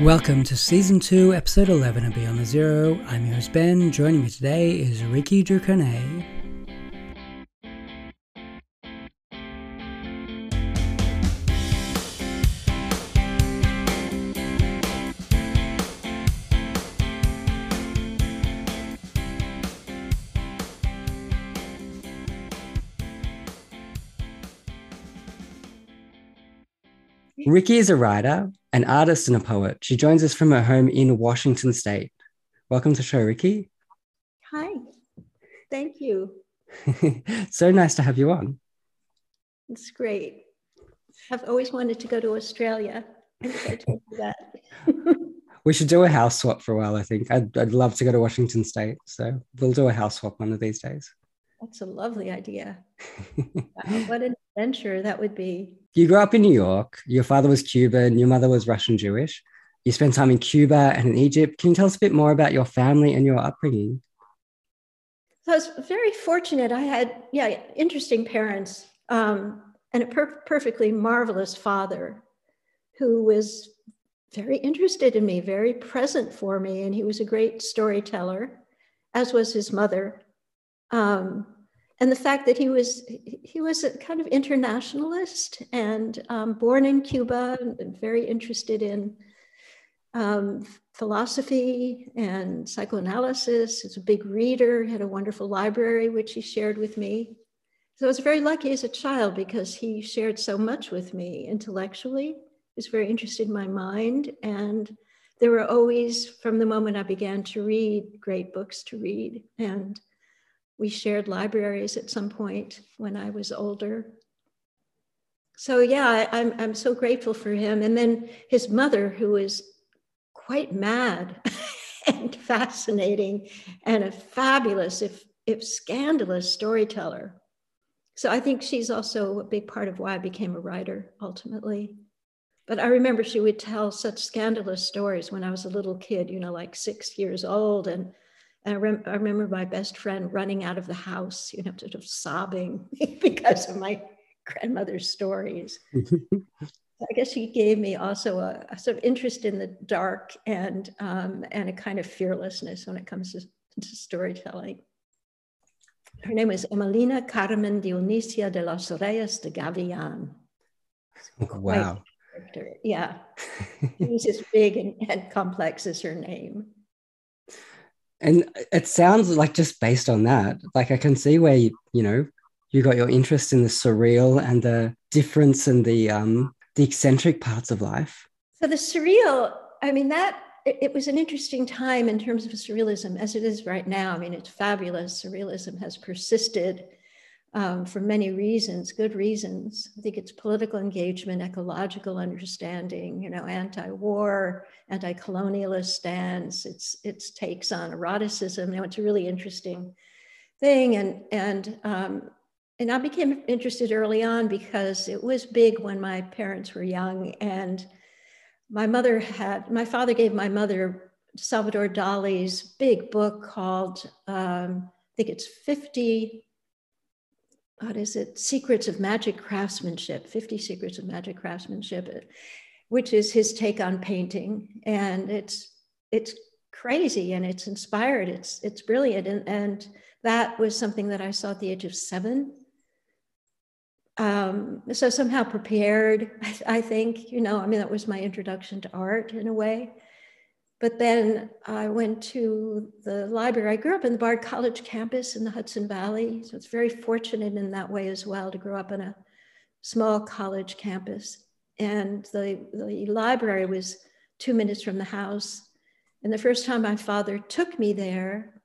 Welcome to Season 2, Episode 11 of Beyond the Zero. I'm your host Ben. Joining me today is Rikki Ducornet. Rikki is a writer, an artist, and a poet. She joins us from her home in Washington State. Welcome to the show, Rikki. Hi. Thank you. so nice to have you on. It's great. I've always wanted to go to Australia. I told you that. we should do a house swap for a while, I think. I'd, I'd love to go to Washington State. So we'll do a house swap one of these days. That's a lovely idea. wow, what an adventure that would be. You grew up in New York. Your father was Cuban, your mother was Russian Jewish. You spent time in Cuba and in Egypt. Can you tell us a bit more about your family and your upbringing? So I was very fortunate. I had, yeah, interesting parents um, and a per- perfectly marvelous father who was very interested in me, very present for me. And he was a great storyteller, as was his mother. Um, and the fact that he was he was a kind of internationalist and um, born in Cuba very interested in um, philosophy and psychoanalysis. He's a big reader. He had a wonderful library which he shared with me. So I was very lucky as a child because he shared so much with me intellectually. He was very interested in my mind and there were always from the moment I began to read great books to read and we shared libraries at some point when I was older. So yeah, I, am I'm, I'm so grateful for him. And then his mother, who is quite mad and fascinating and a fabulous, if if scandalous storyteller. So I think she's also a big part of why I became a writer ultimately. But I remember she would tell such scandalous stories when I was a little kid, you know, like six years old, and I, rem- I, remember my best friend running out of the house, you know, sort of sobbing because of my grandmother's stories. I guess she gave me also a, a, sort of interest in the dark and um, and a kind of fearlessness when it comes to, to storytelling. Her name was Emelina Carmen Dionisia de los Reyes de Gavilan. Wow. Yeah. she was as big and, and complex as her name and it sounds like just based on that like i can see where you, you know you got your interest in the surreal and the difference and the um the eccentric parts of life. So the surreal i mean that it, it was an interesting time in terms of surrealism as it is right now. I mean it's fabulous. Surrealism has persisted um, for many reasons, good reasons. I think it's political engagement, ecological understanding, you know, anti-war, anti-colonialist stance. It's its takes on eroticism. Know, it's a really interesting thing, and and um, and I became interested early on because it was big when my parents were young, and my mother had my father gave my mother Salvador Dali's big book called um, I think it's 50 what is it? Secrets of Magic Craftsmanship, 50 Secrets of Magic Craftsmanship, which is his take on painting. And it's it's crazy and it's inspired. It's it's brilliant. And, and that was something that I saw at the age of seven. Um, so somehow prepared, I, I think, you know, I mean, that was my introduction to art in a way. But then I went to the library. I grew up in the Bard College campus in the Hudson Valley. So it's very fortunate in that way as well to grow up in a small college campus. And the, the library was two minutes from the house. And the first time my father took me there,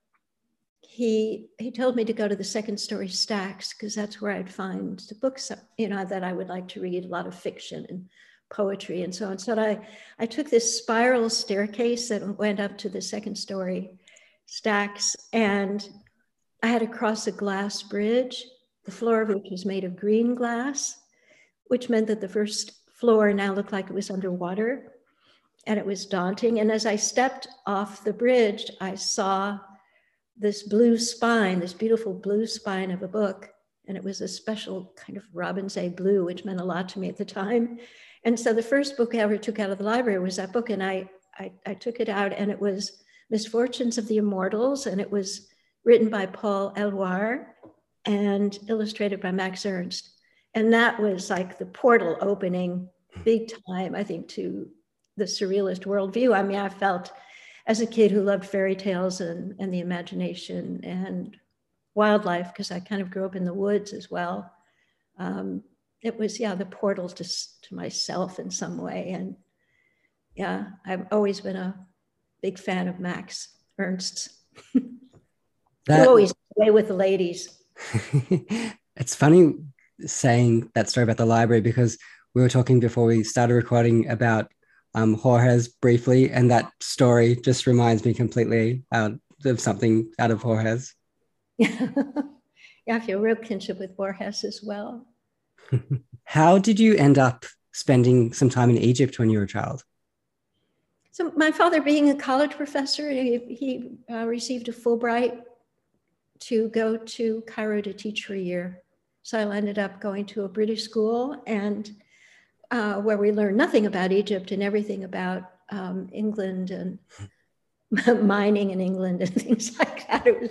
he, he told me to go to the second story stacks because that's where I'd find the books, you know, that I would like to read, a lot of fiction and poetry and so on. So I, I took this spiral staircase that went up to the second story stacks, and I had to cross a glass bridge, the floor of which was made of green glass, which meant that the first floor now looked like it was underwater. And it was daunting. And as I stepped off the bridge, I saw this blue spine, this beautiful blue spine of a book. And it was a special kind of robin's egg blue, which meant a lot to me at the time. And so the first book I ever took out of the library was that book. And I, I, I took it out and it was Misfortunes of the Immortals, and it was written by Paul Eluard and illustrated by Max Ernst. And that was like the portal opening big time, I think, to the surrealist worldview. I mean, I felt as a kid who loved fairy tales and, and the imagination and wildlife, because I kind of grew up in the woods as well. Um, it was, yeah, the portal to, to myself in some way. And yeah, I've always been a big fan of Max Ernst's. That, always play with the ladies. it's funny saying that story about the library because we were talking before we started recording about um, Borges briefly, and that story just reminds me completely out of something out of Borges. yeah, I feel real kinship with Borges as well. How did you end up spending some time in Egypt when you were a child? So, my father, being a college professor, he, he uh, received a Fulbright to go to Cairo to teach for a year. So, I ended up going to a British school and uh, where we learned nothing about Egypt and everything about um, England and mining in England and things like that. It was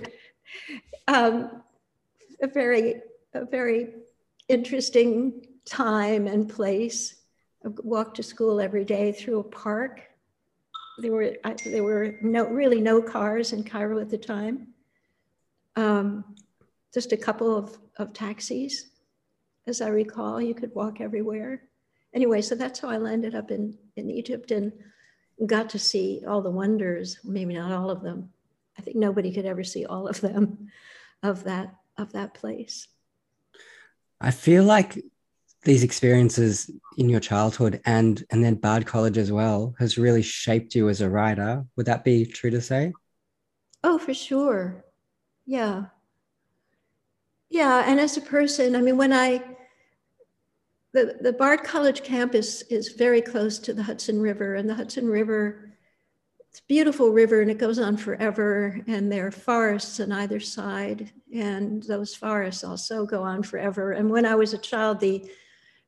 um, a very, a very interesting time and place. I walked to school every day through a park. There were I, there were no really no cars in Cairo at the time. Um, just a couple of, of taxis, as I recall. You could walk everywhere. Anyway, so that's how I landed up in, in Egypt and got to see all the wonders, maybe not all of them. I think nobody could ever see all of them of that of that place. I feel like these experiences in your childhood and and then Bard College as well has really shaped you as a writer. Would that be true to say? Oh, for sure. Yeah. Yeah, and as a person, I mean, when I the, the Bard College campus is very close to the Hudson River, and the Hudson River, it's a beautiful river and it goes on forever, and there are forests on either side, and those forests also go on forever. And when I was a child, the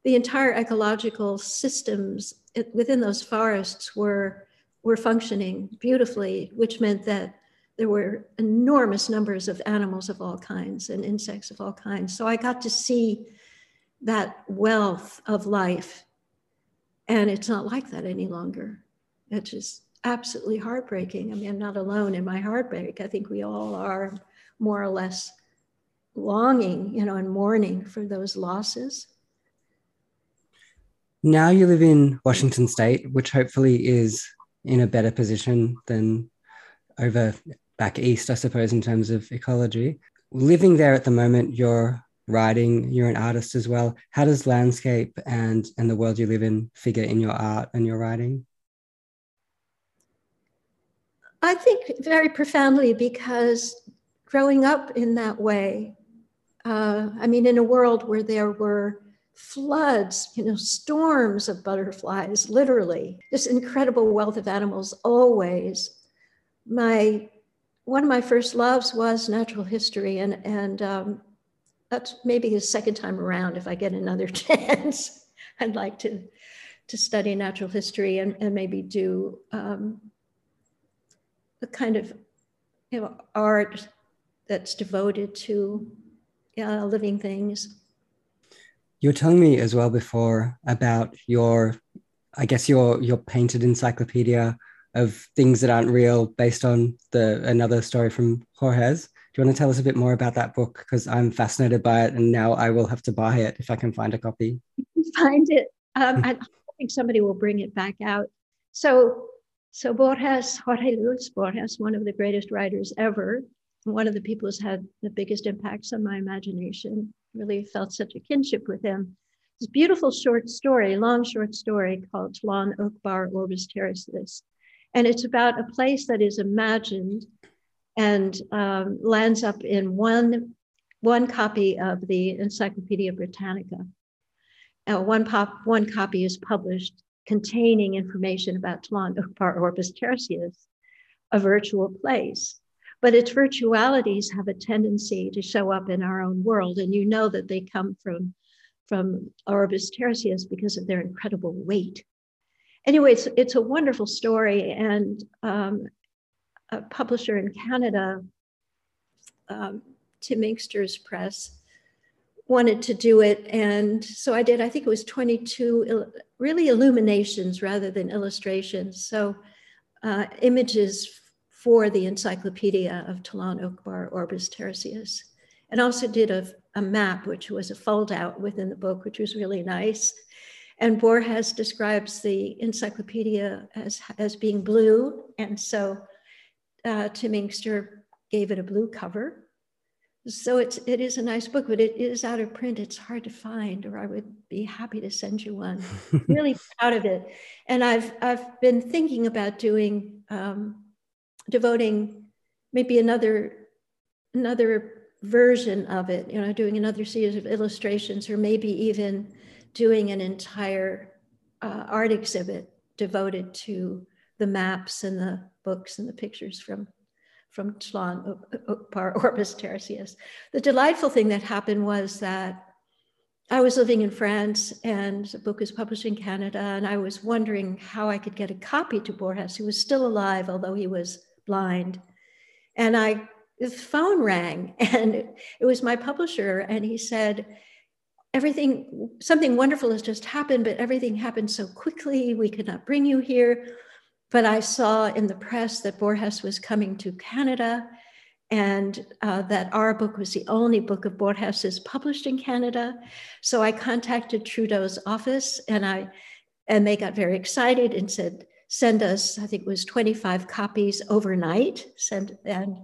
the entire ecological systems within those forests were were functioning beautifully, which meant that there were enormous numbers of animals of all kinds and insects of all kinds. So I got to see that wealth of life. And it's not like that any longer. It's just absolutely heartbreaking. I mean, I'm not alone in my heartbreak. I think we all are more or less longing, you know, and mourning for those losses. Now you live in Washington State, which hopefully is in a better position than over back east, I suppose, in terms of ecology. Living there at the moment, you're writing you're an artist as well how does landscape and and the world you live in figure in your art and your writing i think very profoundly because growing up in that way uh, i mean in a world where there were floods you know storms of butterflies literally this incredible wealth of animals always my one of my first loves was natural history and and um, that's maybe his second time around if I get another chance. I'd like to to study natural history and, and maybe do um, a kind of you know art that's devoted to uh, living things. You were telling me as well before about your, I guess your your painted encyclopedia of things that aren't real, based on the another story from Borges Do you want to tell us a bit more about that book? Because I'm fascinated by it, and now I will have to buy it if I can find a copy. Find it. Um, I think somebody will bring it back out. So, so Borges, Jorge Luis Borges, one of the greatest writers ever, one of the people who's had the biggest impacts on my imagination. Really felt such a kinship with him. This beautiful short story, long short story called Tlon Uqbar Orbis Tertius. And it's about a place that is imagined and um, lands up in one, one copy of the Encyclopedia Britannica. Uh, one, pop, one copy is published containing information about Tlon Uqbar Orbis Tertius, a virtual place. But its virtualities have a tendency to show up in our own world, and you know that they come from, from Orbis Tertius because of their incredible weight anyway, it's, it's a wonderful story. And um, a publisher in Canada, um, Tim Inkster's press, wanted to do it. And so I did, I think it was 22 really illuminations rather than illustrations. So uh, images for the Encyclopedia of Tlon Uqbar Orbis Tertius. And also did a, a map, which was a fold out within the book, which was really nice. And Borges describes the encyclopedia as, as being blue. And so uh, Tim Inkster gave it a blue cover. So it's, it is a nice book, but it is out of print. It's hard to find, or I would be happy to send you one. really proud of it. And I've, I've been thinking about doing, um, devoting maybe another, another version of it, you know, doing another series of illustrations, or maybe even doing an entire uh, art exhibit devoted to the maps and the books and the pictures from from Tlon Uqbar Orbis Tertius. The delightful thing that happened was that I was living in France and the book was published in Canada, and I was wondering how I could get a copy to Borges, who was still alive, although he was blind. And I the phone rang and it was my publisher, and he said, everything, something wonderful has just happened, but everything happened so quickly. We could not bring you here. But I saw in the press that Borges was coming to Canada and uh, that our book was the only book of Borges's published in Canada. So I contacted Trudeau's office and I and they got very excited and said, send us, I think it was 25 copies overnight. Send and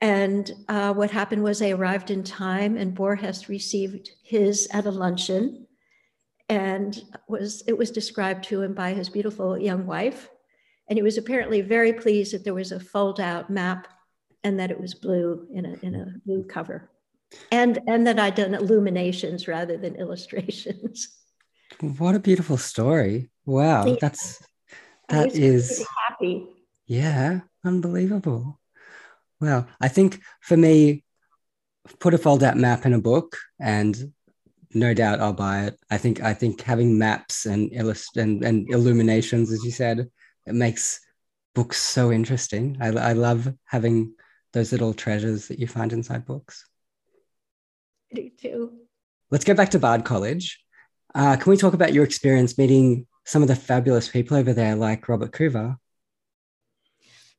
and uh, what happened was they arrived in time, and Borges received his at a luncheon, and was it was described to him by his beautiful young wife, and he was apparently very pleased that there was a fold-out map, and that it was blue in a in a blue cover, and and that I'd done illuminations rather than illustrations. What a beautiful story! Wow, yeah. that's that is happy. Yeah, unbelievable. Well, I think for me, put a fold out map in a book and no doubt I'll buy it. I think I think having maps and illust- and, and illuminations, as you said, it makes books so interesting. I, I love having those little treasures that you find inside books. I do too. Let's go back to Bard College. Uh, can we talk about your experience meeting some of the fabulous people over there, like Robert Coover?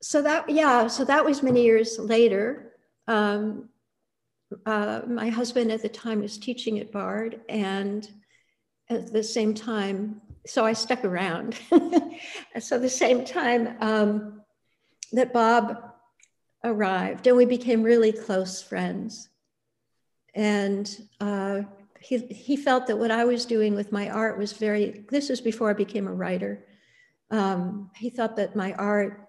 so that yeah so that was many years later. Um, uh, my husband at the time was teaching at bard and at the same time so i stuck around. So the same time um, that bob arrived and we became really close friends. And uh, he, he felt that what i was doing with my art was very this was before i became a writer um, he thought that my art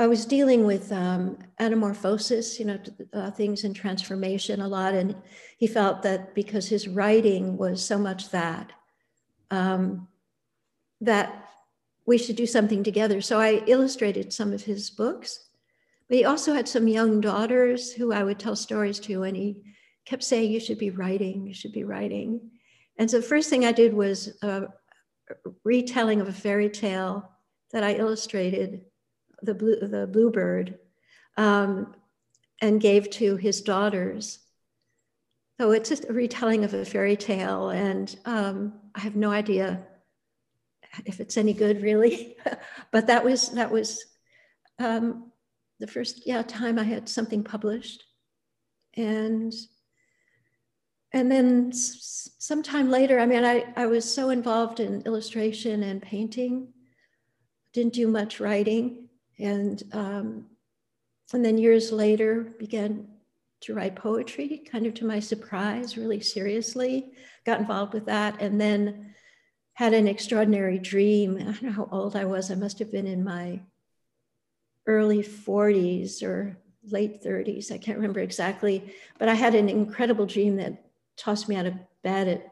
I was dealing with um, anamorphosis, you know, uh, things in transformation a lot. And he felt that because his writing was so much that, um, that we should do something together. So I illustrated some of his books. But he also had some young daughters who I would tell stories to, and he kept saying, You should be writing, you should be writing. And so the first thing I did was a retelling of a fairy tale that I illustrated the blue, the bluebird, um, and gave to his daughters. So it's just a retelling of a fairy tale, and um, I have no idea if it's any good, really. but that was that was um, the first yeah time I had something published, and and then sometime later, I mean, I, I was so involved in illustration and painting, didn't do much writing. And, um, and then years later began to write poetry, kind of to my surprise, really seriously, got involved with that, and then had an extraordinary dream. I don't know how old I was. I must have been in my early 40s or late 30s. I can't remember exactly, but I had an incredible dream that tossed me out of bed at,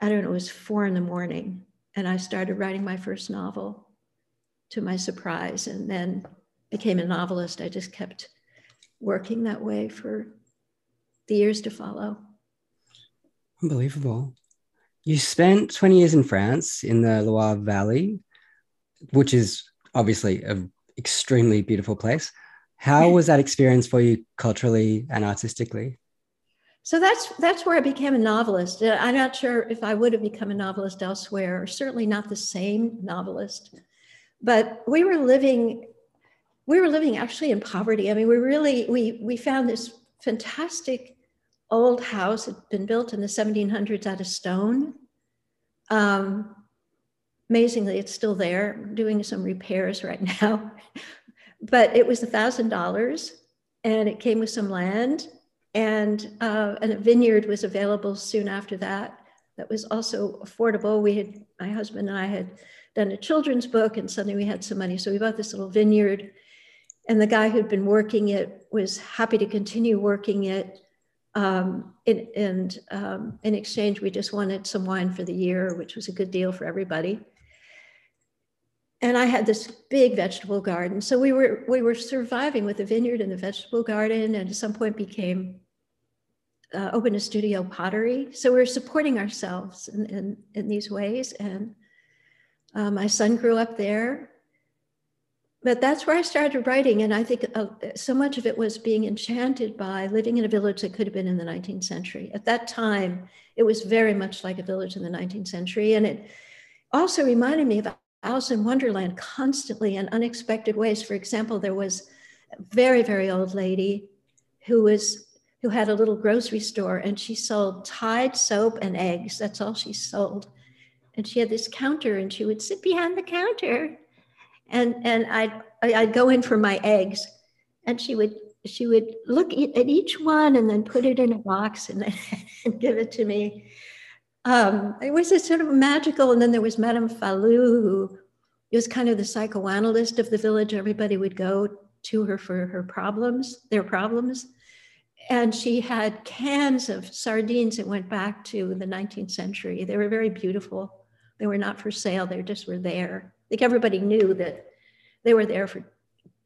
I don't know, it was four in the morning. And I started writing my first novel to my surprise, and then became a novelist. I just kept working that way for the years to follow. Unbelievable. you spent 20 years in France in the Loire Valley, which is obviously an extremely beautiful place. How was that experience for you culturally and artistically? So that's that's where I became a novelist. Uh, I'm not sure if I would have become a novelist elsewhere, or certainly not the same novelist. But we were living, we were living actually in poverty. I mean, we really we we found this fantastic old house had been built in the 1700s out of stone. Um, amazingly, it's still there, doing some repairs right now. but it was a thousand dollars, and it came with some land, and uh, and a vineyard was available soon after that. That was also affordable. We had my husband and I had done a children's book, and suddenly we had some money, so we bought this little vineyard. And the guy who'd been working it was happy to continue working it um, in, and um, in exchange, we just wanted some wine for the year, which was a good deal for everybody. And I had this big vegetable garden. So we were, we were surviving with the vineyard and the vegetable garden, and at some point became uh, open a studio pottery. So we were supporting ourselves in, in, in these ways. And uh, my son grew up there but that's where I started writing. And I think uh, so much of it was being enchanted by living in a village that could have been in the 19th century. At that time, it was very much like a village in the 19th century. And it also reminded me of Alice in Wonderland constantly in unexpected ways. For example, there was a very, very old lady who was who had a little grocery store and she sold Tide soap and eggs. That's all she sold. And she had this counter and she would sit behind the counter and and I'd I'd go in for my eggs, and she would she would look at each one and then put it in a box and, and give it to me. Um, it was a sort of magical, and then there was Madame Falou, who was kind of the psychoanalyst of the village. Everybody would go to her for her problems, their problems. And she had cans of sardines that went back to the 19th century. They were very beautiful. They were not for sale, they just were there think everybody knew that they were there for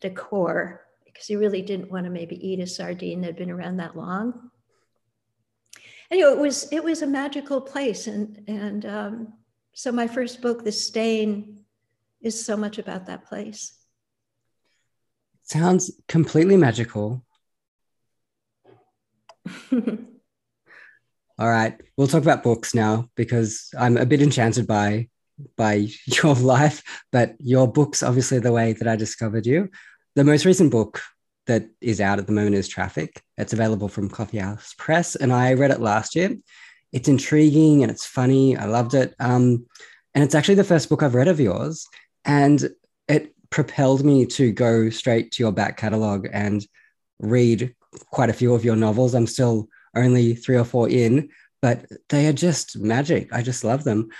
decor because you really didn't want to maybe eat a sardine that had been around that long. Anyway, it was it was a magical place, and and um, so my first book, The Stain, is so much about that place. Sounds completely magical. All right, we'll talk about books now because I'm a bit enchanted by by your life, but your book's obviously the way that I discovered you. The most recent book that is out at the moment is Traffic. It's available from Coffee House Press, and I read it last year. It's intriguing and it's funny. I loved it. Um, and it's actually the first book I've read of yours. And it propelled me to go straight to your back catalogue and read quite a few of your novels. I'm still only three or four in, but they are just magic. I just love them.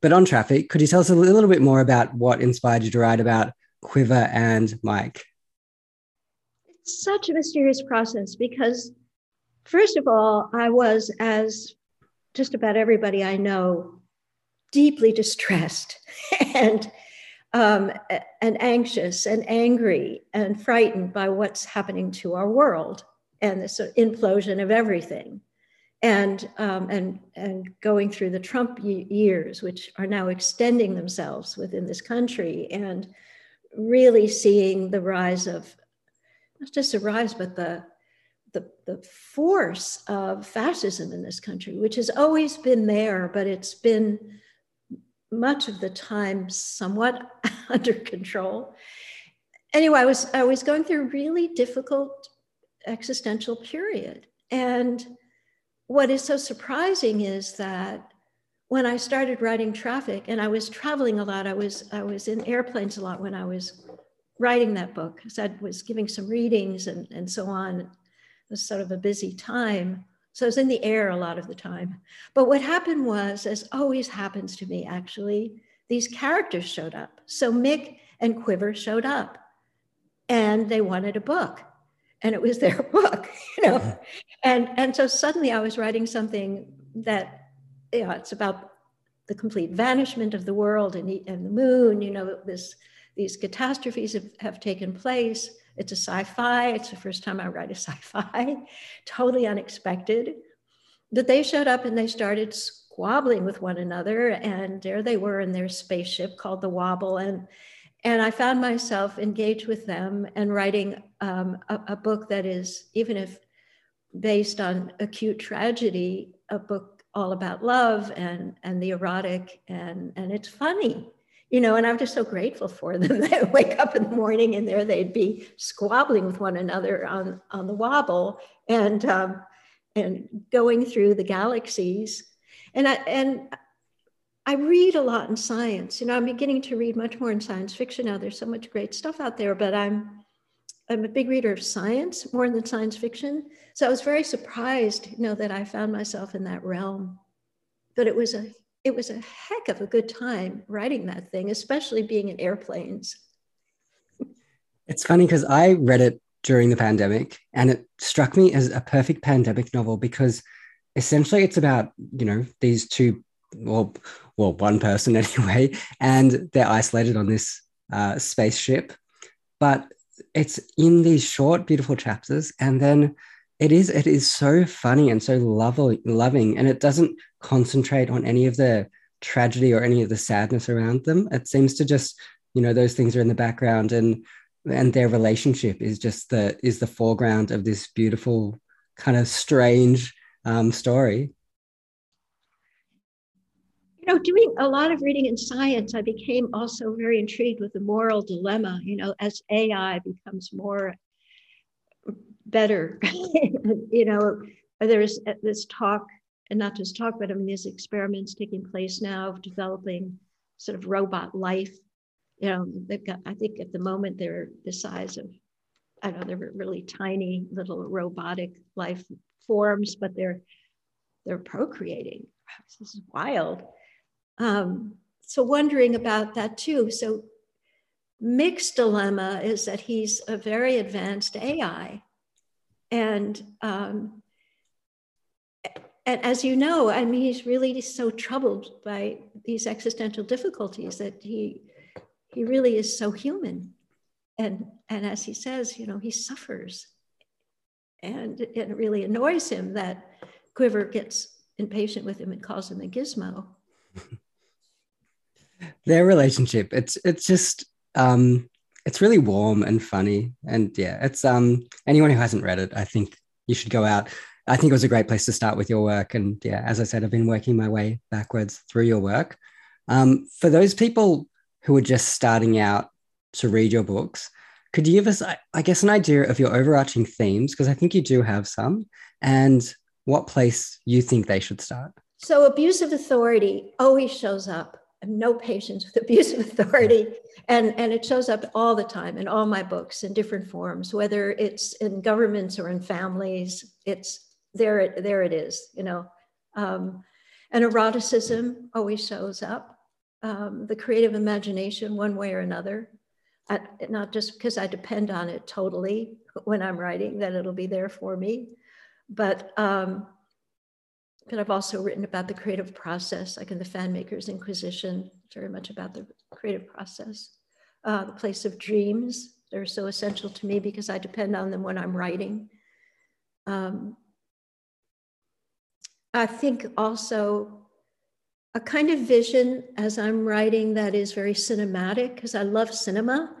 But on traffic, could you tell us a little bit more about what inspired you to write about Quiver and Mike? Such a mysterious process because, first of all, I was, as just about everybody I know, deeply distressed and um, and anxious and angry and frightened by what's happening to our world and this implosion of everything. And um, and and going through the Trump years, which are now extending themselves within this country, and really seeing the rise of not just a rise, but the the, the force of fascism in this country, which has always been there, but it's been much of the time somewhat under control. Anyway, I was I was going through a really difficult existential period, and what is so surprising is that when I started writing traffic and I was traveling a lot, I was I was in airplanes a lot when I was writing that book because I was giving some readings and, and so on. It was sort of a busy time. So I was in the air a lot of the time. But what happened was, as always happens to me actually, these characters showed up. So Mick and Quiver showed up and they wanted a book and it was their book, you know. Mm-hmm. and and so suddenly I was writing something that, you know, it's about the complete vanishment of the world and, and the moon, you know, this these catastrophes have, have taken place. It's a sci-fi. It's the first time I write a sci-fi, totally unexpected. that they showed up and they started squabbling with one another. And there they were in their spaceship called the Wobble. And, and I found myself engaged with them and writing um, a, a book that is, even if based on acute tragedy, a book all about love and, and the erotic, and, and it's funny you know, and I'm just so grateful for them. They wake up in the morning and there they'd be squabbling with one another on, on the wobble and, um, and going through the galaxies. And I, and I read a lot in science. You know, I'm beginning to read much more in science fiction now. There's so much great stuff out there, but I'm, I'm a big reader of science more than science fiction. So I was very surprised, you know, that I found myself in that realm. But it was a it was a heck of a good time writing that thing, especially being in airplanes. It's funny because I read it during the pandemic and it struck me as a perfect pandemic novel because essentially it's about, you know, these two, well, well, one person anyway, and they're isolated on this uh, spaceship. But it's in these short, beautiful chapters. And then it is it is so funny and so lovely, loving, and it doesn't concentrate on any of the tragedy or any of the sadness around them. It seems to just, you know, those things are in the background, and and their relationship is just the is the foreground of this beautiful kind of strange um, story. You know, doing a lot of reading in science, I became also very intrigued with the moral dilemma. You know, as AI becomes more better. you know, there's this talk, and not just talk, but I mean, these experiments taking place now of developing sort of robot life. You know, they've got, I think at the moment they're the size of, I don't know, they're really tiny little robotic life forms, but they're they're procreating. This is wild. Um, so wondering about that too. So Mick's dilemma is that he's a very advanced AI and um, and as you know, I mean, he's really so troubled by these existential difficulties that he he really is so human, and and as he says, you know, he suffers, and it really annoys him that Quiver gets impatient with him and calls him a gizmo. Their relationship, it's it's just um, it's really warm and funny. And yeah, it's um anyone who hasn't read it, I think you should go out. I think it was a great place to start with your work. And yeah, as I said, I've been working my way backwards through your work. Um, for those people who are just starting out to read your books, could you give us, I guess, an idea of your overarching themes? Because I think you do have some, and what place you think they should start. So, abuse of authority always shows up no patience with abuse of authority. And and it shows up all the time in all my books in different forms whether it's in governments or in families it's there it there it is you know. Um, and eroticism always shows up um, the creative imagination one way or another. I, not just because i depend on it totally when i'm writing that it'll be there for me but um, but I've also written about the creative process, like in the Fan Makers Inquisition, very much about the creative process. Uh, the Place of Dreams, they're so essential to me because I depend on them when I'm writing. Um, I think also a kind of vision as I'm writing that is very cinematic because I love cinema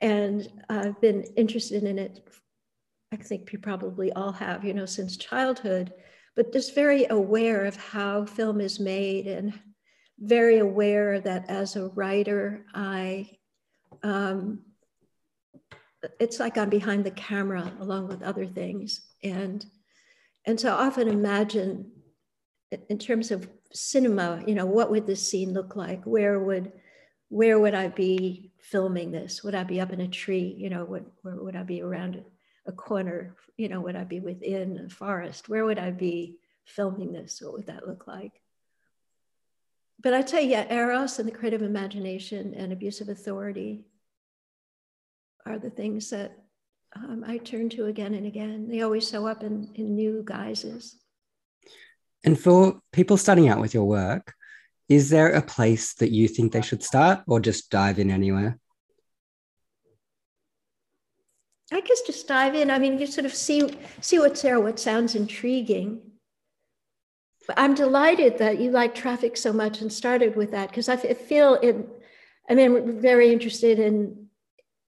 and I've been interested in it. I think you probably all have, you know, since childhood but just very aware of how film is made and very aware that as a writer, I, um, it's like I'm behind the camera along with other things. And, and so I often imagine in terms of cinema, you know, what would this scene look like? Where would, where would I be filming this? Would I be up in a tree? You know, would, where would I be around? A corner, you know, would I be within a forest? Where would I be filming this? What would that look like? But I'd say, yeah, Eros and the creative imagination and abuse of authority are the things that um, I turn to again and again. They always show up in, in new guises. And for people starting out with your work, is there a place that you think they should start or just dive in anywhere? I guess just dive in. I mean, you sort of see see what's there, what sounds intriguing, I'm delighted that you like traffic so much and started with that because I feel it. I mean, I'm very interested in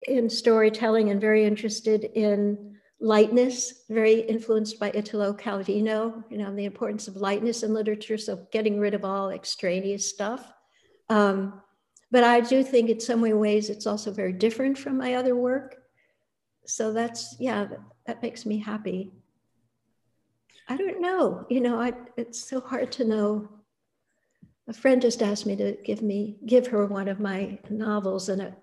in storytelling and very interested in lightness, very influenced by Italo Calvino, you know, the importance of lightness in literature. So getting rid of all extraneous stuff. Um, but I do think in some ways it's also very different from my other work. So that's, yeah, that, that makes me happy. I don't know, you know, I, it's so hard to know. A friend just asked me to give me, give her one of my novels and it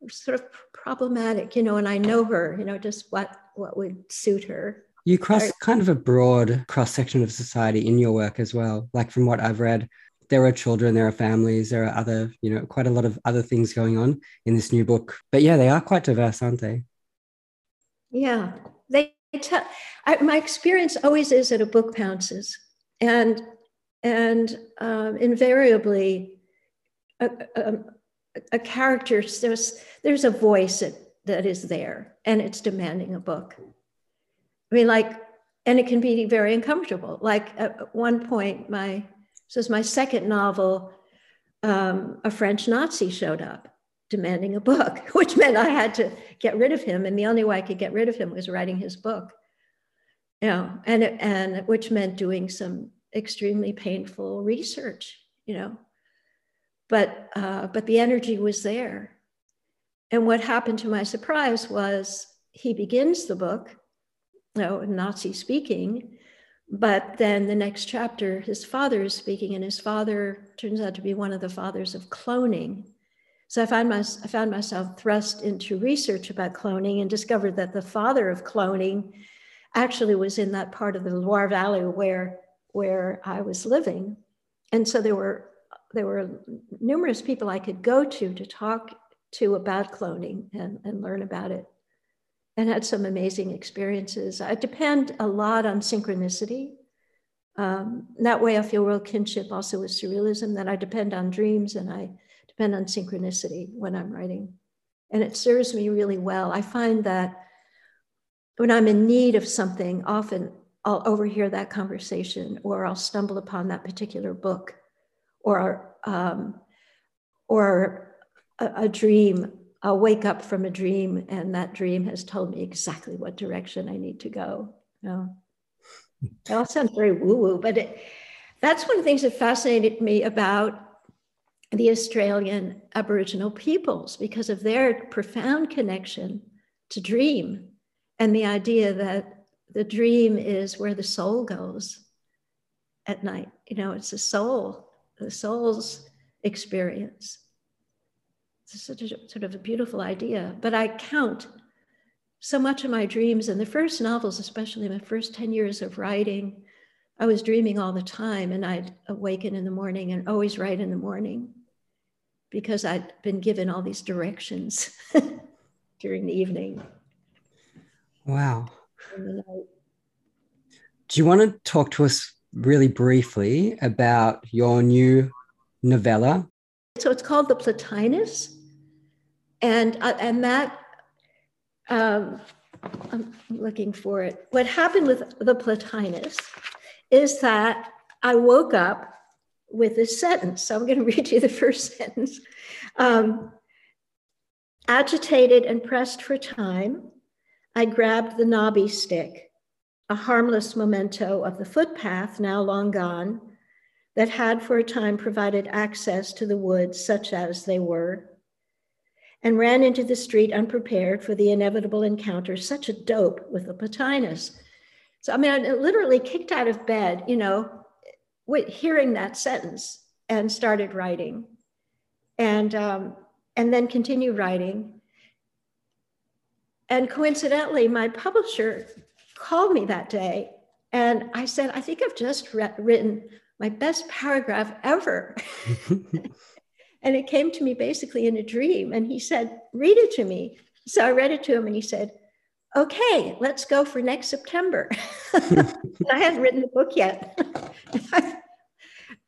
was sort of problematic, you know, and I know her, you know, just what what would suit her. You cross kind of a broad cross section of society in your work as well. Like from what I've read, there are children, there are families, there are other, you know, quite a lot of other things going on in this new book. But yeah, they are quite diverse, aren't they? Yeah, they tell. my experience always is at a book pounces, and and um, invariably, a, a, a character there's there's a voice that, that is there and it's demanding a book. I mean like and it can be very uncomfortable. Like at one point my this was my second novel um, a french nazi showed up demanding a book which meant i had to get rid of him and the only way i could get rid of him was writing his book you know and and which meant doing some extremely painful research you know but uh, but the energy was there. And what happened to my surprise was he begins the book, you know, Nazi speaking, but then the next chapter, his father is speaking, and his father turns out to be one of the fathers of cloning. So I found, my, I found myself thrust into research about cloning and discovered that the father of cloning actually was in that part of the Loire Valley where, where I was living. And so there were there were numerous people I could go to to talk to about cloning and, and learn about it and had some amazing experiences. I depend a lot on synchronicity. Um, that way I feel real kinship also with surrealism, that I depend on dreams and I depend on synchronicity when I'm writing. And it serves me really well. I find that when I'm in need of something, often I'll overhear that conversation or I'll stumble upon that particular book or um, or a, a, dream. I'll wake up from a dream, and that dream has told me exactly what direction I need to go. You know? It all sounds very woo-woo, but it, that's one of the things that fascinated me about the Australian Aboriginal peoples because of their profound connection to dream and the idea that the dream is where the soul goes at night. You know, it's the soul the soul's experience. It's such a, sort of a beautiful idea. But I count so much of my dreams in the first novels, especially my first 10 years of writing. I was dreaming all the time, and I'd awaken in the morning and always write in the morning because I'd been given all these directions during the evening. Wow. Do you want to talk to us really briefly about your new novella. So it's called The Plotinus. And, uh, and that, um, I'm looking for it. What happened with The Plotinus is that I woke up with this sentence. So I'm going to read you the first sentence. Um, agitated and pressed for time, I grabbed the knobby stick a harmless memento of the footpath now long gone that had for a time provided access to the woods such as they were, and ran into the street unprepared for the inevitable encounter, such a dope with the Plotinus. So, I mean, I literally kicked out of bed, you know, hearing that sentence and started writing. And, um, and then continued writing. And coincidentally, my publisher called me that day and I said, I think I've just re- written my best paragraph ever. and it came to me basically in a dream. And he said, Read it to me. So I read it to him and he said, Okay, let's go for next September. I hadn't written the book yet.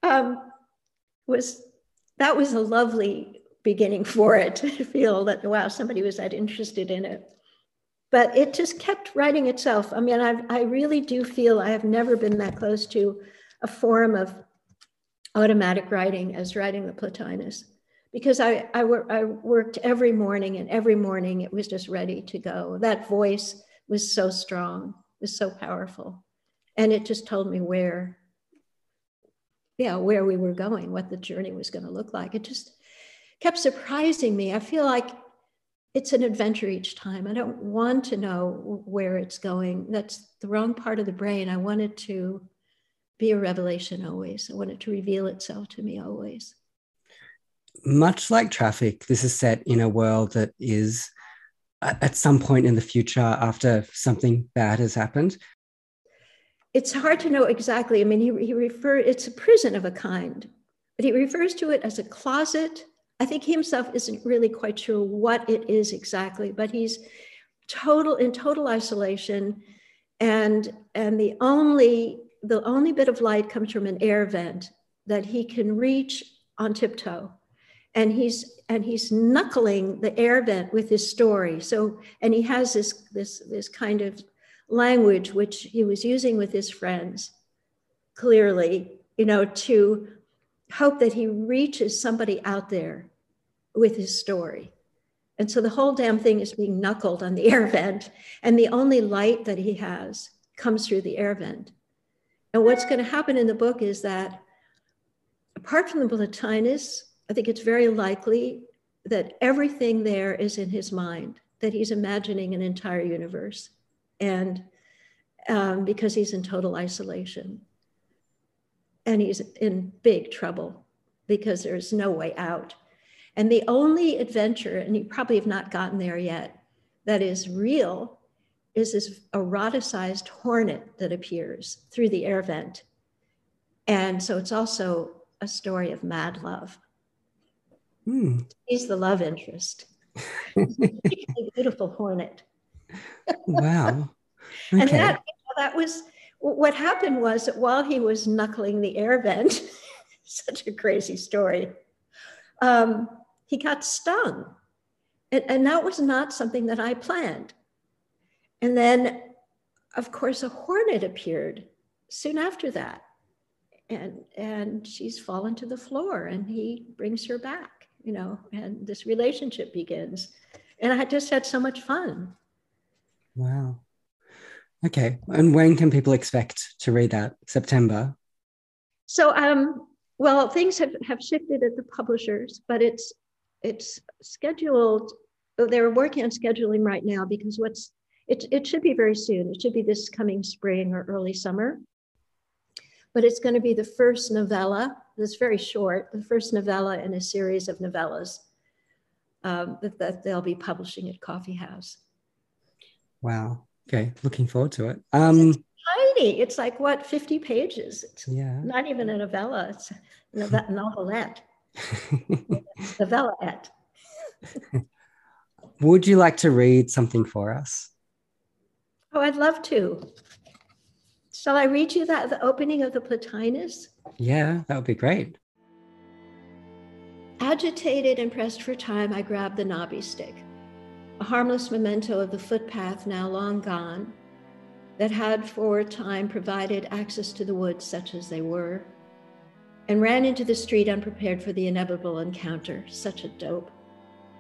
Um, was that was a lovely beginning for it to feel that wow somebody was that interested in it but it just kept writing itself. I mean, i I really do feel I have never been that close to a form of automatic writing as writing the Plotinus because I, I, wor- I worked every morning and every morning it was just ready to go. That voice was so strong, was so powerful. And it just told me where, yeah, where we were going, what the journey was going to look like. It just kept surprising me. I feel like it's an adventure each time. I don't want to know where it's going. That's the wrong part of the brain. I want it to be a revelation always. I want it to reveal itself to me always. Much like Trafik, this is set in a world that is at some point in the future after something bad has happened. It's hard to know exactly. I mean, he, he refer it's a prison of a kind, but he refers to it as a closet I think he himself isn't really quite sure what it is exactly, but he's total in total isolation, and and the only the only bit of light comes from an air vent that he can reach on tiptoe, and he's and he's knuckling the air vent with his story. So and he has this this this kind of language which he was using with his friends, clearly, you know, to hope that he reaches somebody out there with his story. And so the whole damn thing is being knuckled on the air vent, and the only light that he has comes through the air vent. And what's going to happen in the book is that, apart from the Plotinus, I think it's very likely that everything there is in his mind, that he's imagining an entire universe. And um, because he's in total isolation. And he's in big trouble because there's no way out. And the only adventure, and you probably have not gotten there yet, that is real is this eroticized hornet that appears through the air vent. And so it's also a story of mad love. Hmm. He's the love interest. a beautiful hornet. Wow. Okay. And that, that was what happened was that while he was knuckling the air vent, such a crazy story. Um, he got stung. And, and that was not something that I planned. And then, of course, a hornet appeared soon after that. And, and she's fallen to the floor, and he brings her back, you know, and this relationship begins. And I just had so much fun. Wow. Okay. And when can people expect to read that? September? So, um, well, things have, have shifted at the publishers, but it's it's scheduled. Oh, they're working on scheduling right now because what's it, it should be very soon. It should be this coming spring or early summer. But it's going to be the first novella. It's very short, the first novella in a series of novellas um, that, that they'll be publishing at Coffee House. Wow. Okay. Looking forward to it. Um, it's tiny. It's like what, 50 pages? It's yeah. not even a novella, it's a novelette. Novelette. Would you like to read something for us? Oh, I'd love to. Shall I read you that the opening of the Plotinus? Yeah, that would be great. Agitated and pressed for time, I grabbed the knobby stick, a harmless memento of the footpath now long gone, that had for a time provided access to the woods such as they were, and ran into the street unprepared for the inevitable encounter, such a dope,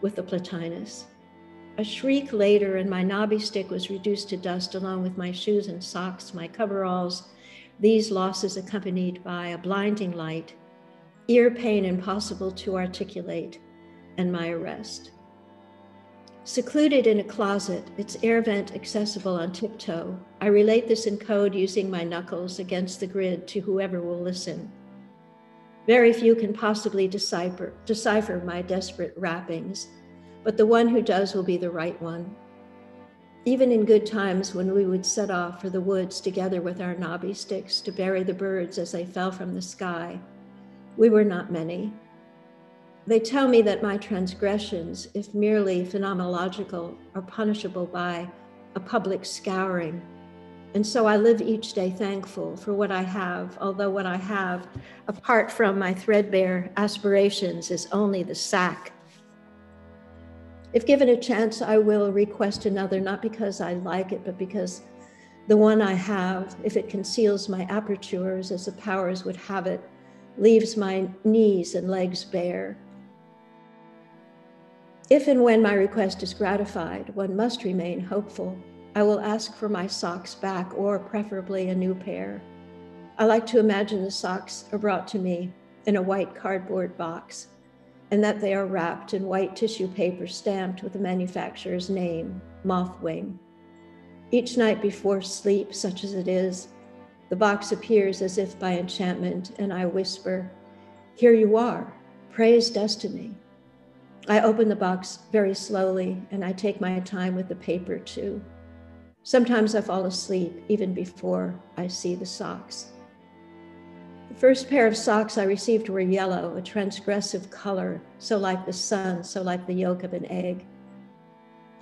with the Plotinus. A shriek later, and my knobby stick was reduced to dust along with my shoes and socks, my coveralls, these losses accompanied by a blinding light, ear pain impossible to articulate, and my arrest. Secluded in a closet, its air vent accessible on tiptoe, I relate this in code using my knuckles against the grid to whoever will listen. Very few can possibly decipher, decipher my desperate rappings, but the one who does will be the right one. Even in good times when we would set off for the woods together with our knobby sticks to bury the birds as they fell from the sky, we were not many. They tell me that my transgressions, if merely phenomenological, are punishable by a public scouring and so I live each day thankful for what I have, although what I have, apart from my threadbare aspirations, is only the sack. If given a chance, I will request another, not because I like it, but because The one I have, if it conceals my apertures as the powers would have it, leaves my knees and legs bare. If and when my request is gratified, one must remain hopeful. I will ask for my socks back, or preferably a new pair. I like to imagine the socks are brought to me in a white cardboard box, and that they are wrapped in white tissue paper stamped with the manufacturer's name, Mothwing. Each night before sleep, such as it is, the box appears as if by enchantment, and I whisper, Here you are, praise destiny. I open the box very slowly and I take my time with the paper too. Sometimes I fall asleep even before I see the socks. The first pair of socks I received were yellow, a transgressive color, so like the sun, so like the yolk of an egg.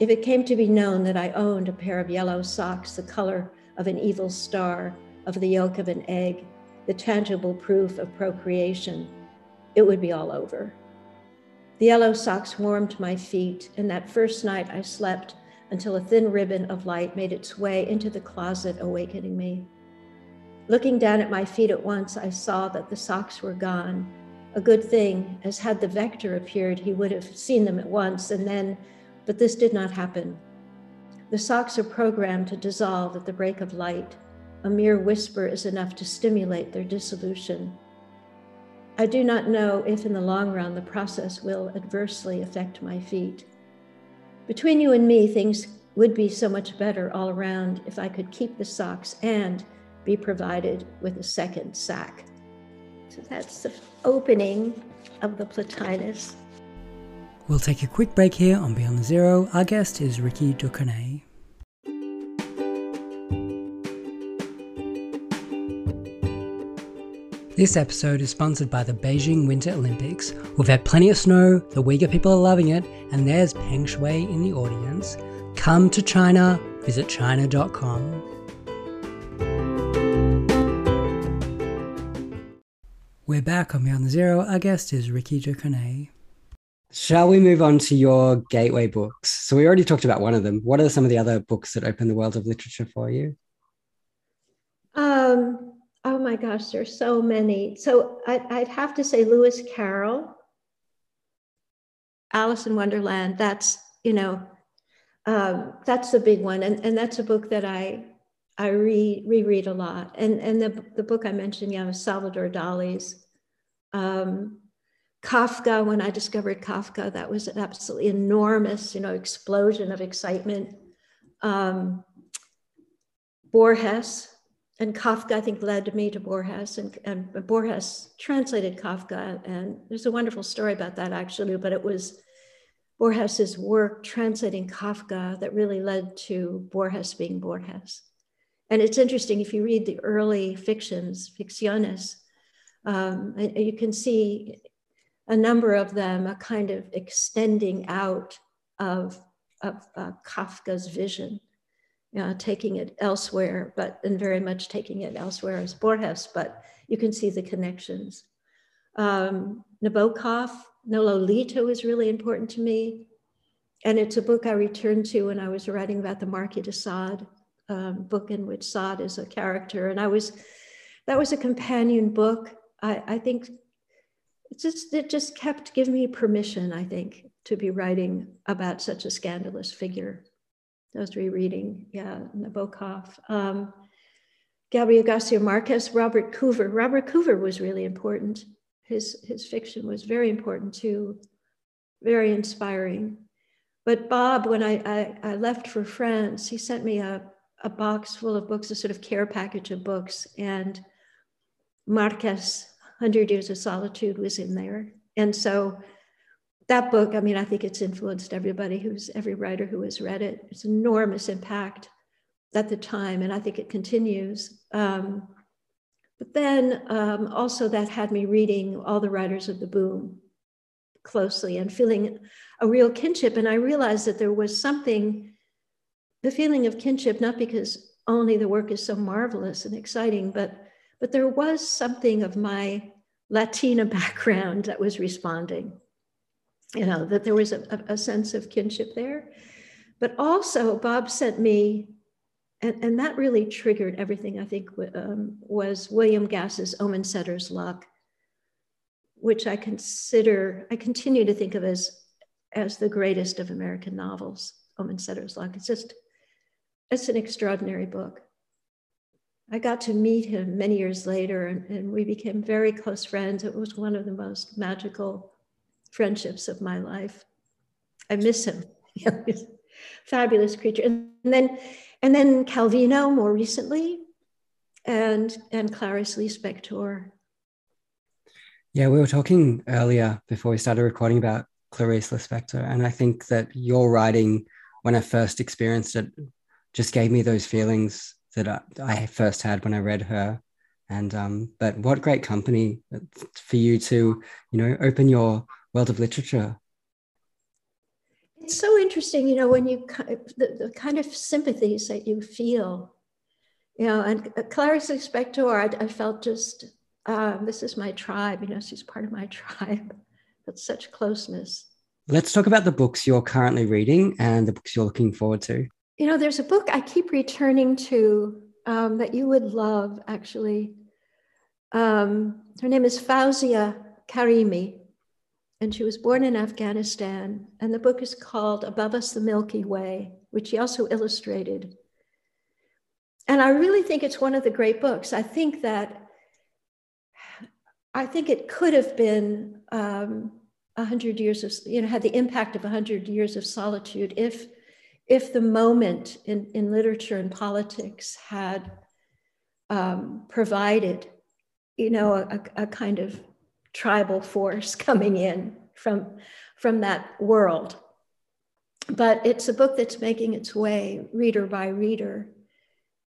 If it came to be known that I owned a pair of yellow socks, the color of an evil star, of the yolk of an egg, the tangible proof of procreation, it would be all over. The yellow socks warmed my feet, and that first night I slept until a thin ribbon of light made its way into the closet, awakening me. Looking down at my feet at once, I saw that the socks were gone. A good thing, as had the vector appeared, he would have seen them at once, and then, but this did not happen. The socks are programmed to dissolve at the break of light. A mere whisper is enough to stimulate their dissolution. I do not know if in the long run the process will adversely affect my feet. Between you and me, things would be so much better all around if I could keep the socks and be provided with a second sack. So that's the opening of the Plotinus. We'll take a quick break here on Beyond the Zero. Our guest is Rikki Ducornet. This episode is sponsored by the Beijing Winter Olympics. We've had plenty of snow, the Uyghur people are loving it, and there's Peng Shuai in the audience. Come to China, visit china.com. We're back on Beyond the Zero. Our guest is Rikki Ducornet. Shall we move on to your gateway books? So we already talked about one of them. What are some of the other books that open the world of literature for you? Um, Oh my gosh, there's so many. So I, would have to say Lewis Carroll, Alice in Wonderland. That's you know, um, that's the big one, and and that's a book that I I re reread a lot. And and the the book I mentioned, yeah, was Salvador Dali's. Um, Kafka, when I discovered Kafka, that was an absolutely enormous, you know, explosion of excitement. Um, Borges, and Kafka, I think, led me to Borges, and, and Borges translated Kafka. And there's a wonderful story about that, actually, but it was Borges's work translating Kafka that really led to Borges being Borges. And it's interesting if you read the early fictions, ficciones, um, you can see a number of them a kind of extending out of, of uh, Kafka's vision uh, taking it elsewhere, but and very much taking it elsewhere as Borges, but you can see the connections. Um, Nabokov, Nololito is really important to me. And it's a book I returned to when I was writing about the Marquis de Sade, um, book in which Sade is a character. And I was, that was a companion book. I, I think it just, it just kept giving me permission, I think, to be writing about such a scandalous figure. I was rereading, yeah, Nabokov. Um, Gabriel Garcia Marquez, Robert Coover. Robert Coover was really important. His, his fiction was very important too, very inspiring. But Bob, when I, I, I left for France, he sent me a, a box full of books, a sort of care package of books. And Marquez, 100 Years of Solitude, was in there. And so that book, I mean, I think it's influenced everybody who's every writer who has read it. It's enormous impact at the time, and I think it continues. Um, but then um, also that had me reading all the writers of the boom closely and feeling a real kinship. And I realized that there was something, the feeling of kinship, not because only the work is so marvelous and exciting, but but there was something of my Latina background that was responding you know, that there was a, a sense of kinship there. But also, Bob sent me and, and that really triggered everything I think um, was William Gass's Omensetter's Luck, which I consider, I continue to think of as, as the greatest of American novels, Omensetter's Luck. It's just, it's an extraordinary book. I got to meet him many years later and, and we became very close friends. It was one of the most magical friendships of my life. I miss him. Fabulous creature. And then and then Calvino more recently, and and Clarice Lispector. Yeah, we were talking earlier before we started recording about Clarice Lispector, and I think that your writing, when I first experienced it, just gave me those feelings that I, I first had when I read her. And um, but what great company for you to, you know, open your world of literature it's so interesting, you know, when you the, the kind of sympathies that you feel, you know, and Clarice Lispector, I, I felt just uh, this is my tribe, you know, she's part of my tribe. That's such closeness. Let's talk about the books you're currently reading and the books you're looking forward to. You know, there's a book I keep returning to um, that you would love, actually. Um, her name is Fowzia Karimi, and she was born in Afghanistan. And the book is called Above Us the Milky Way, which she also illustrated. And I really think it's one of the great books. I think that I think it could have been um, a hundred years of, you know, had the impact of a hundred years of solitude if, if the moment in, in literature and politics had um, provided, you know, a, a kind of tribal force coming in from, from that world. But it's a book that's making its way reader by reader.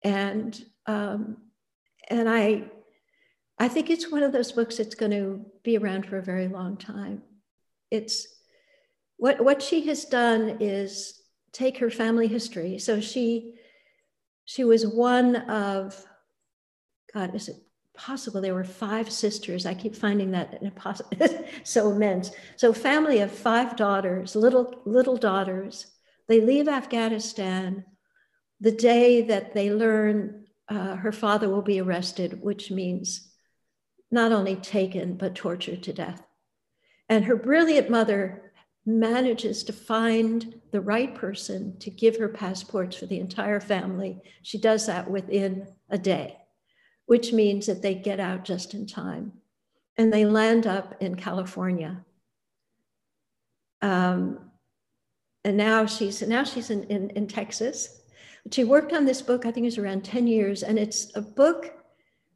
And, um, and I, I think it's one of those books that's going to be around for a very long time. It's what, what she has done is take her family history. So she, she was one of, God, is it possible. There were five sisters. I keep finding that impossible so immense. So family of five daughters little little daughters. They leave afghanistan the day that they learn uh, her father will be arrested which means not only taken but tortured to death. And her brilliant mother manages to find the right person to give her passports for the entire family. She does that within a day which means that they get out just in time and they land up in California. Um, and now she's now she's in, in, in Texas. She worked on this book, I think it was around 10 years, and it's a book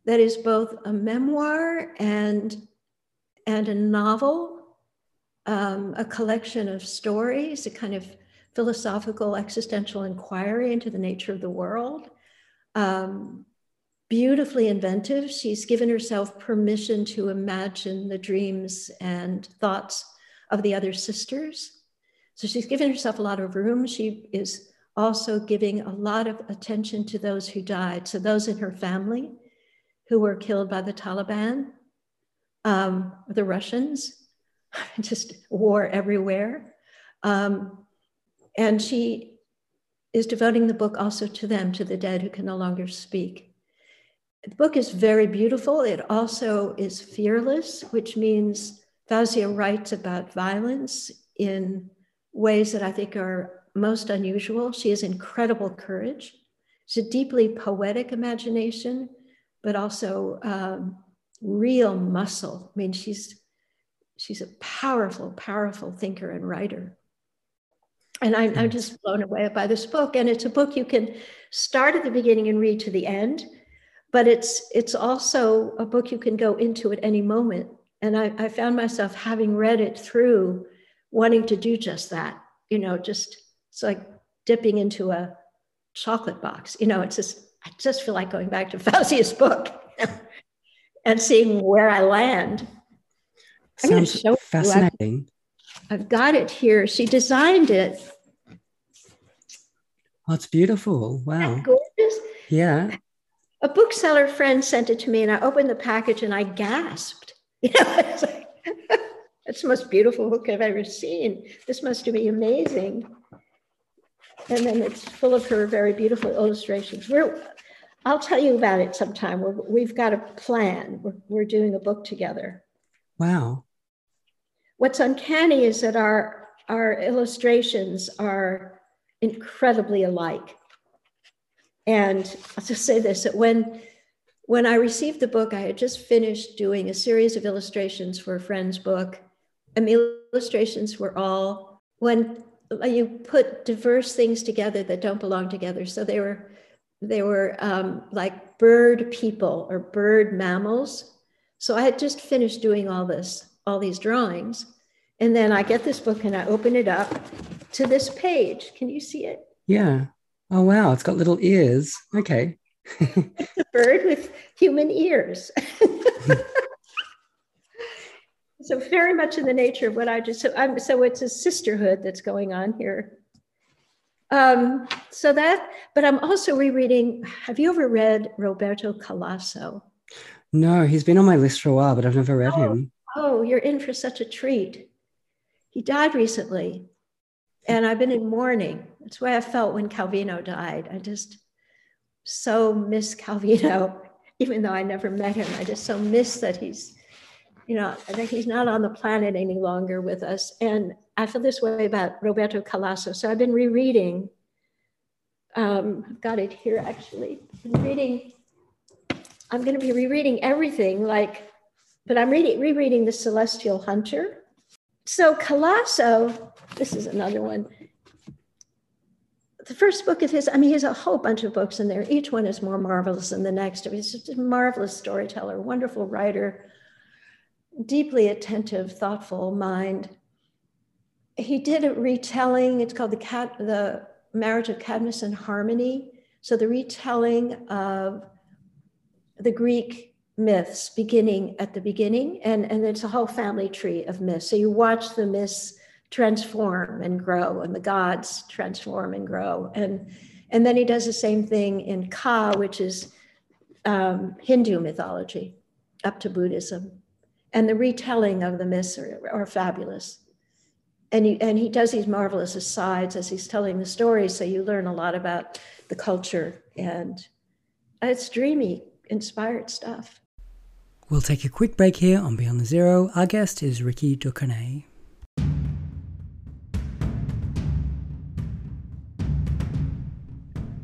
that is both a memoir and, and a novel, um, a collection of stories, a kind of philosophical existential inquiry into the nature of the world. Um, beautifully inventive. She's given herself permission to imagine the dreams and thoughts of the other sisters. So she's given herself a lot of room. She is also giving a lot of attention to those who died. So those in her family who were killed by the Taliban, um, the Russians, just war everywhere. Um, and she is devoting the book also to them, to the dead who can no longer speak. The book is very beautiful. It also is fearless, which means Fowzia writes about violence in ways that I think are most unusual. She has incredible courage. She's a deeply poetic imagination, but also um, real muscle. I mean, she's she's a powerful, powerful thinker and writer. And I'm, I'm just blown away by this book. And it's a book you can start at the beginning and read to the end but it's it's also a book you can go into at any moment. And I, I, found myself having read it through wanting to do just that you know just it's like dipping into a chocolate box you know it's just i just feel like going back to fowzia's book and seeing where i land. Sounds fascinating I've, I've got it here. She designed it. Oh it's beautiful. Wow. Gorgeous? Yeah a bookseller friend sent it to me and I opened the package and I gasped. You know, it's like, that's the most beautiful book I've ever seen. This must be amazing. and then it's full of her very beautiful illustrations. We're, I'll tell you about it sometime. we have got a plan. We're, we're doing a book together. Wow. What's uncanny is that our, our illustrations are incredibly alike. And I'll just say this that when, when I received the book, I had just finished doing a series of illustrations for a friend's book. And the illustrations were all when you put diverse things together that don't belong together. So they were they were um, like bird people or bird mammals. So I had just finished doing all this, all these drawings. And then I get this book and I open it up to this page. Can you see it? Yeah. Oh, wow. It's got little ears. Okay. it's a bird with human ears. so very much in the nature of what I just, so, I'm, so it's a sisterhood that's going on here. Um, so that, but I'm also rereading. Have you ever read Roberto Calasso? No, he's been on my list for a while, but I've never read oh, him. Oh, you're in for such a treat. He died recently, and I've been in mourning. That's why I felt when Calvino died. I just so miss Calvino, even though I never met him. I just so miss that he's, you know, that he's not on the planet any longer with us. And I feel this way about Roberto Calasso. So I've been rereading. Um, I've got it here actually. I'm reading. I'm going to be rereading everything, like, but I'm reading rereading The Celestial Hunter. So Calasso, this is another one. The first book of his, I mean, he has a whole bunch of books in there. Each one is more marvelous than the next. He's just a marvelous storyteller, wonderful writer, deeply attentive, thoughtful mind he did a retelling. It's called the the marriage of Cadmus and Harmony. So the retelling of the Greek myths beginning at the beginning, and, and it's a whole family tree of myths. So you watch the myths transform and grow, and the gods transform and grow. And, and then he does the same thing in Ka, which is um, Hindu mythology, up to Buddhism. And the retelling of the myths are, are fabulous and he, and he does these marvelous asides as he's telling the story. So you learn a lot about the culture and it's dreamy, inspired stuff. We'll take a quick break here on Beyond the Zero. Our guest is Rikki Ducornet.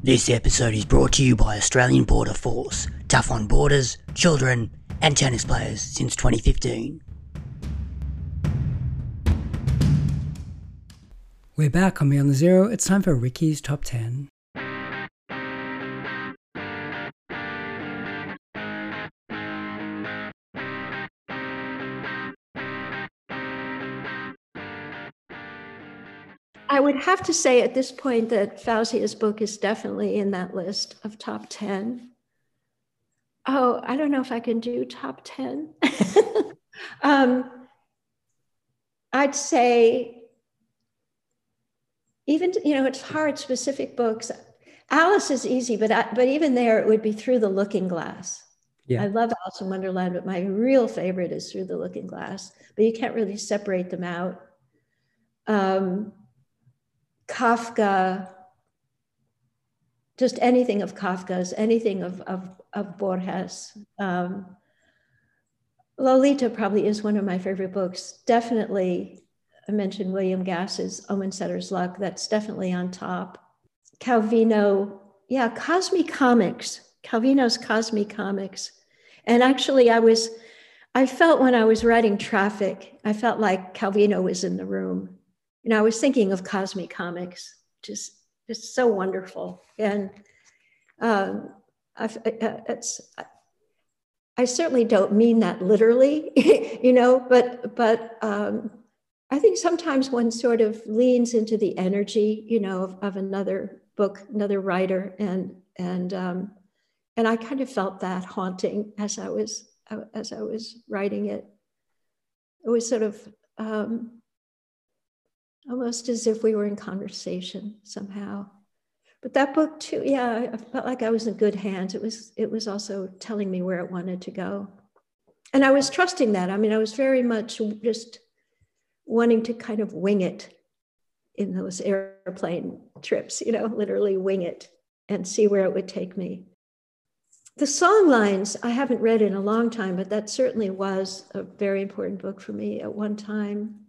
This episode is brought to you by Australian Border Force, tough on borders, children, and tennis players since 2015. We're back on Beyond the Zero. It's time for Rikki's Top 10. I would have to say at this point that Fowzia's book is definitely in that list of top 10. Oh, I don't know if I can do top 10. um, I'd say even you know it's hard specific books alice is easy but I, but even there it would be through the looking glass yeah. i love alice in wonderland but my real favorite is through the looking glass but you can't really separate them out um, kafka just anything of kafka's anything of, of, of borges um, lolita probably is one of my favorite books definitely I mentioned William Gass's Omensetter's Luck. That's definitely on top. Calvino, yeah, Cosmicomics, Calvino's Cosmicomics. And actually, I was, I felt when I was writing Trafik, I felt like Calvino was in the room. You know, I was thinking of Cosmicomics, just, just so wonderful. And um, I, it's, I certainly don't mean that literally, you know, but, but, um, I think sometimes one sort of leans into the energy, you know, of, of another book, another writer, and and um, and I kind of felt that haunting as I was as I was writing it. It was sort of um, almost as if we were in conversation somehow. But that book too, yeah, I felt like I was in good hands. It was it was also telling me where it wanted to go, and I was trusting that. I mean, I was very much just wanting to kind of wing it. in those airplane trips, you know, literally wing it and see where it would take me. The song lines I haven't read in a long time, but that certainly was a very important book for me at one time.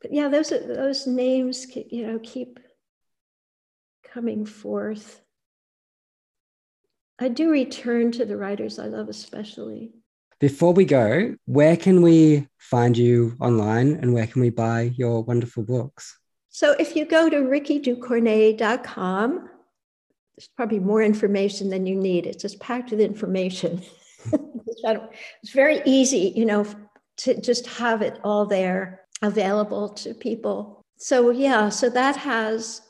But yeah, those those names, you know, keep coming forth. I do return to the writers I love especially. Before we go, where can we find you online and where can we buy your wonderful books? So if you go to rikkiducornet.com, there's probably more information than you need. It's just packed with information. it's very easy, you know, to just have it all there available to people. So yeah, so that has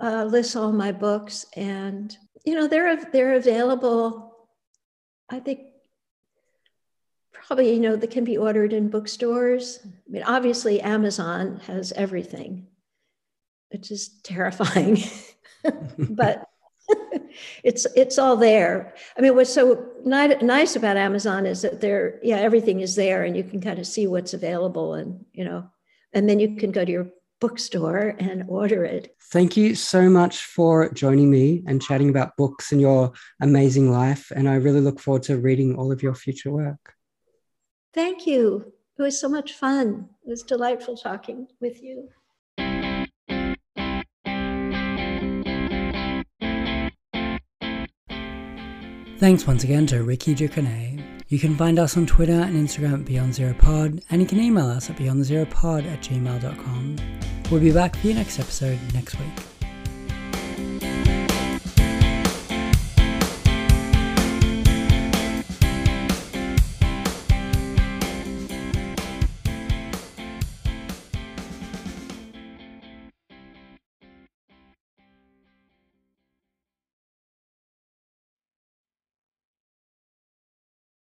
uh, lists all my books, and you know they're they're available. I think probably you know they can be ordered in bookstores. I mean, obviously Amazon has everything, which is terrifying, but it's it's all there. I mean, what's so nice about Amazon is that there, yeah, everything is there, and you can kind of see what's available, and you know, and then you can go to your bookstore and order it. Thank you so much for joining me and chatting about books and your amazing life. And I really look forward to reading all of your future work. Thank you. It was so much fun. It was delightful talking with you. Thanks once again to Rikki Ducornet. You can find us on Twitter and Instagram at Beyond Zero Pod, and you can email us at beyondzeropod at gmail.com. We'll be back for your next episode next week.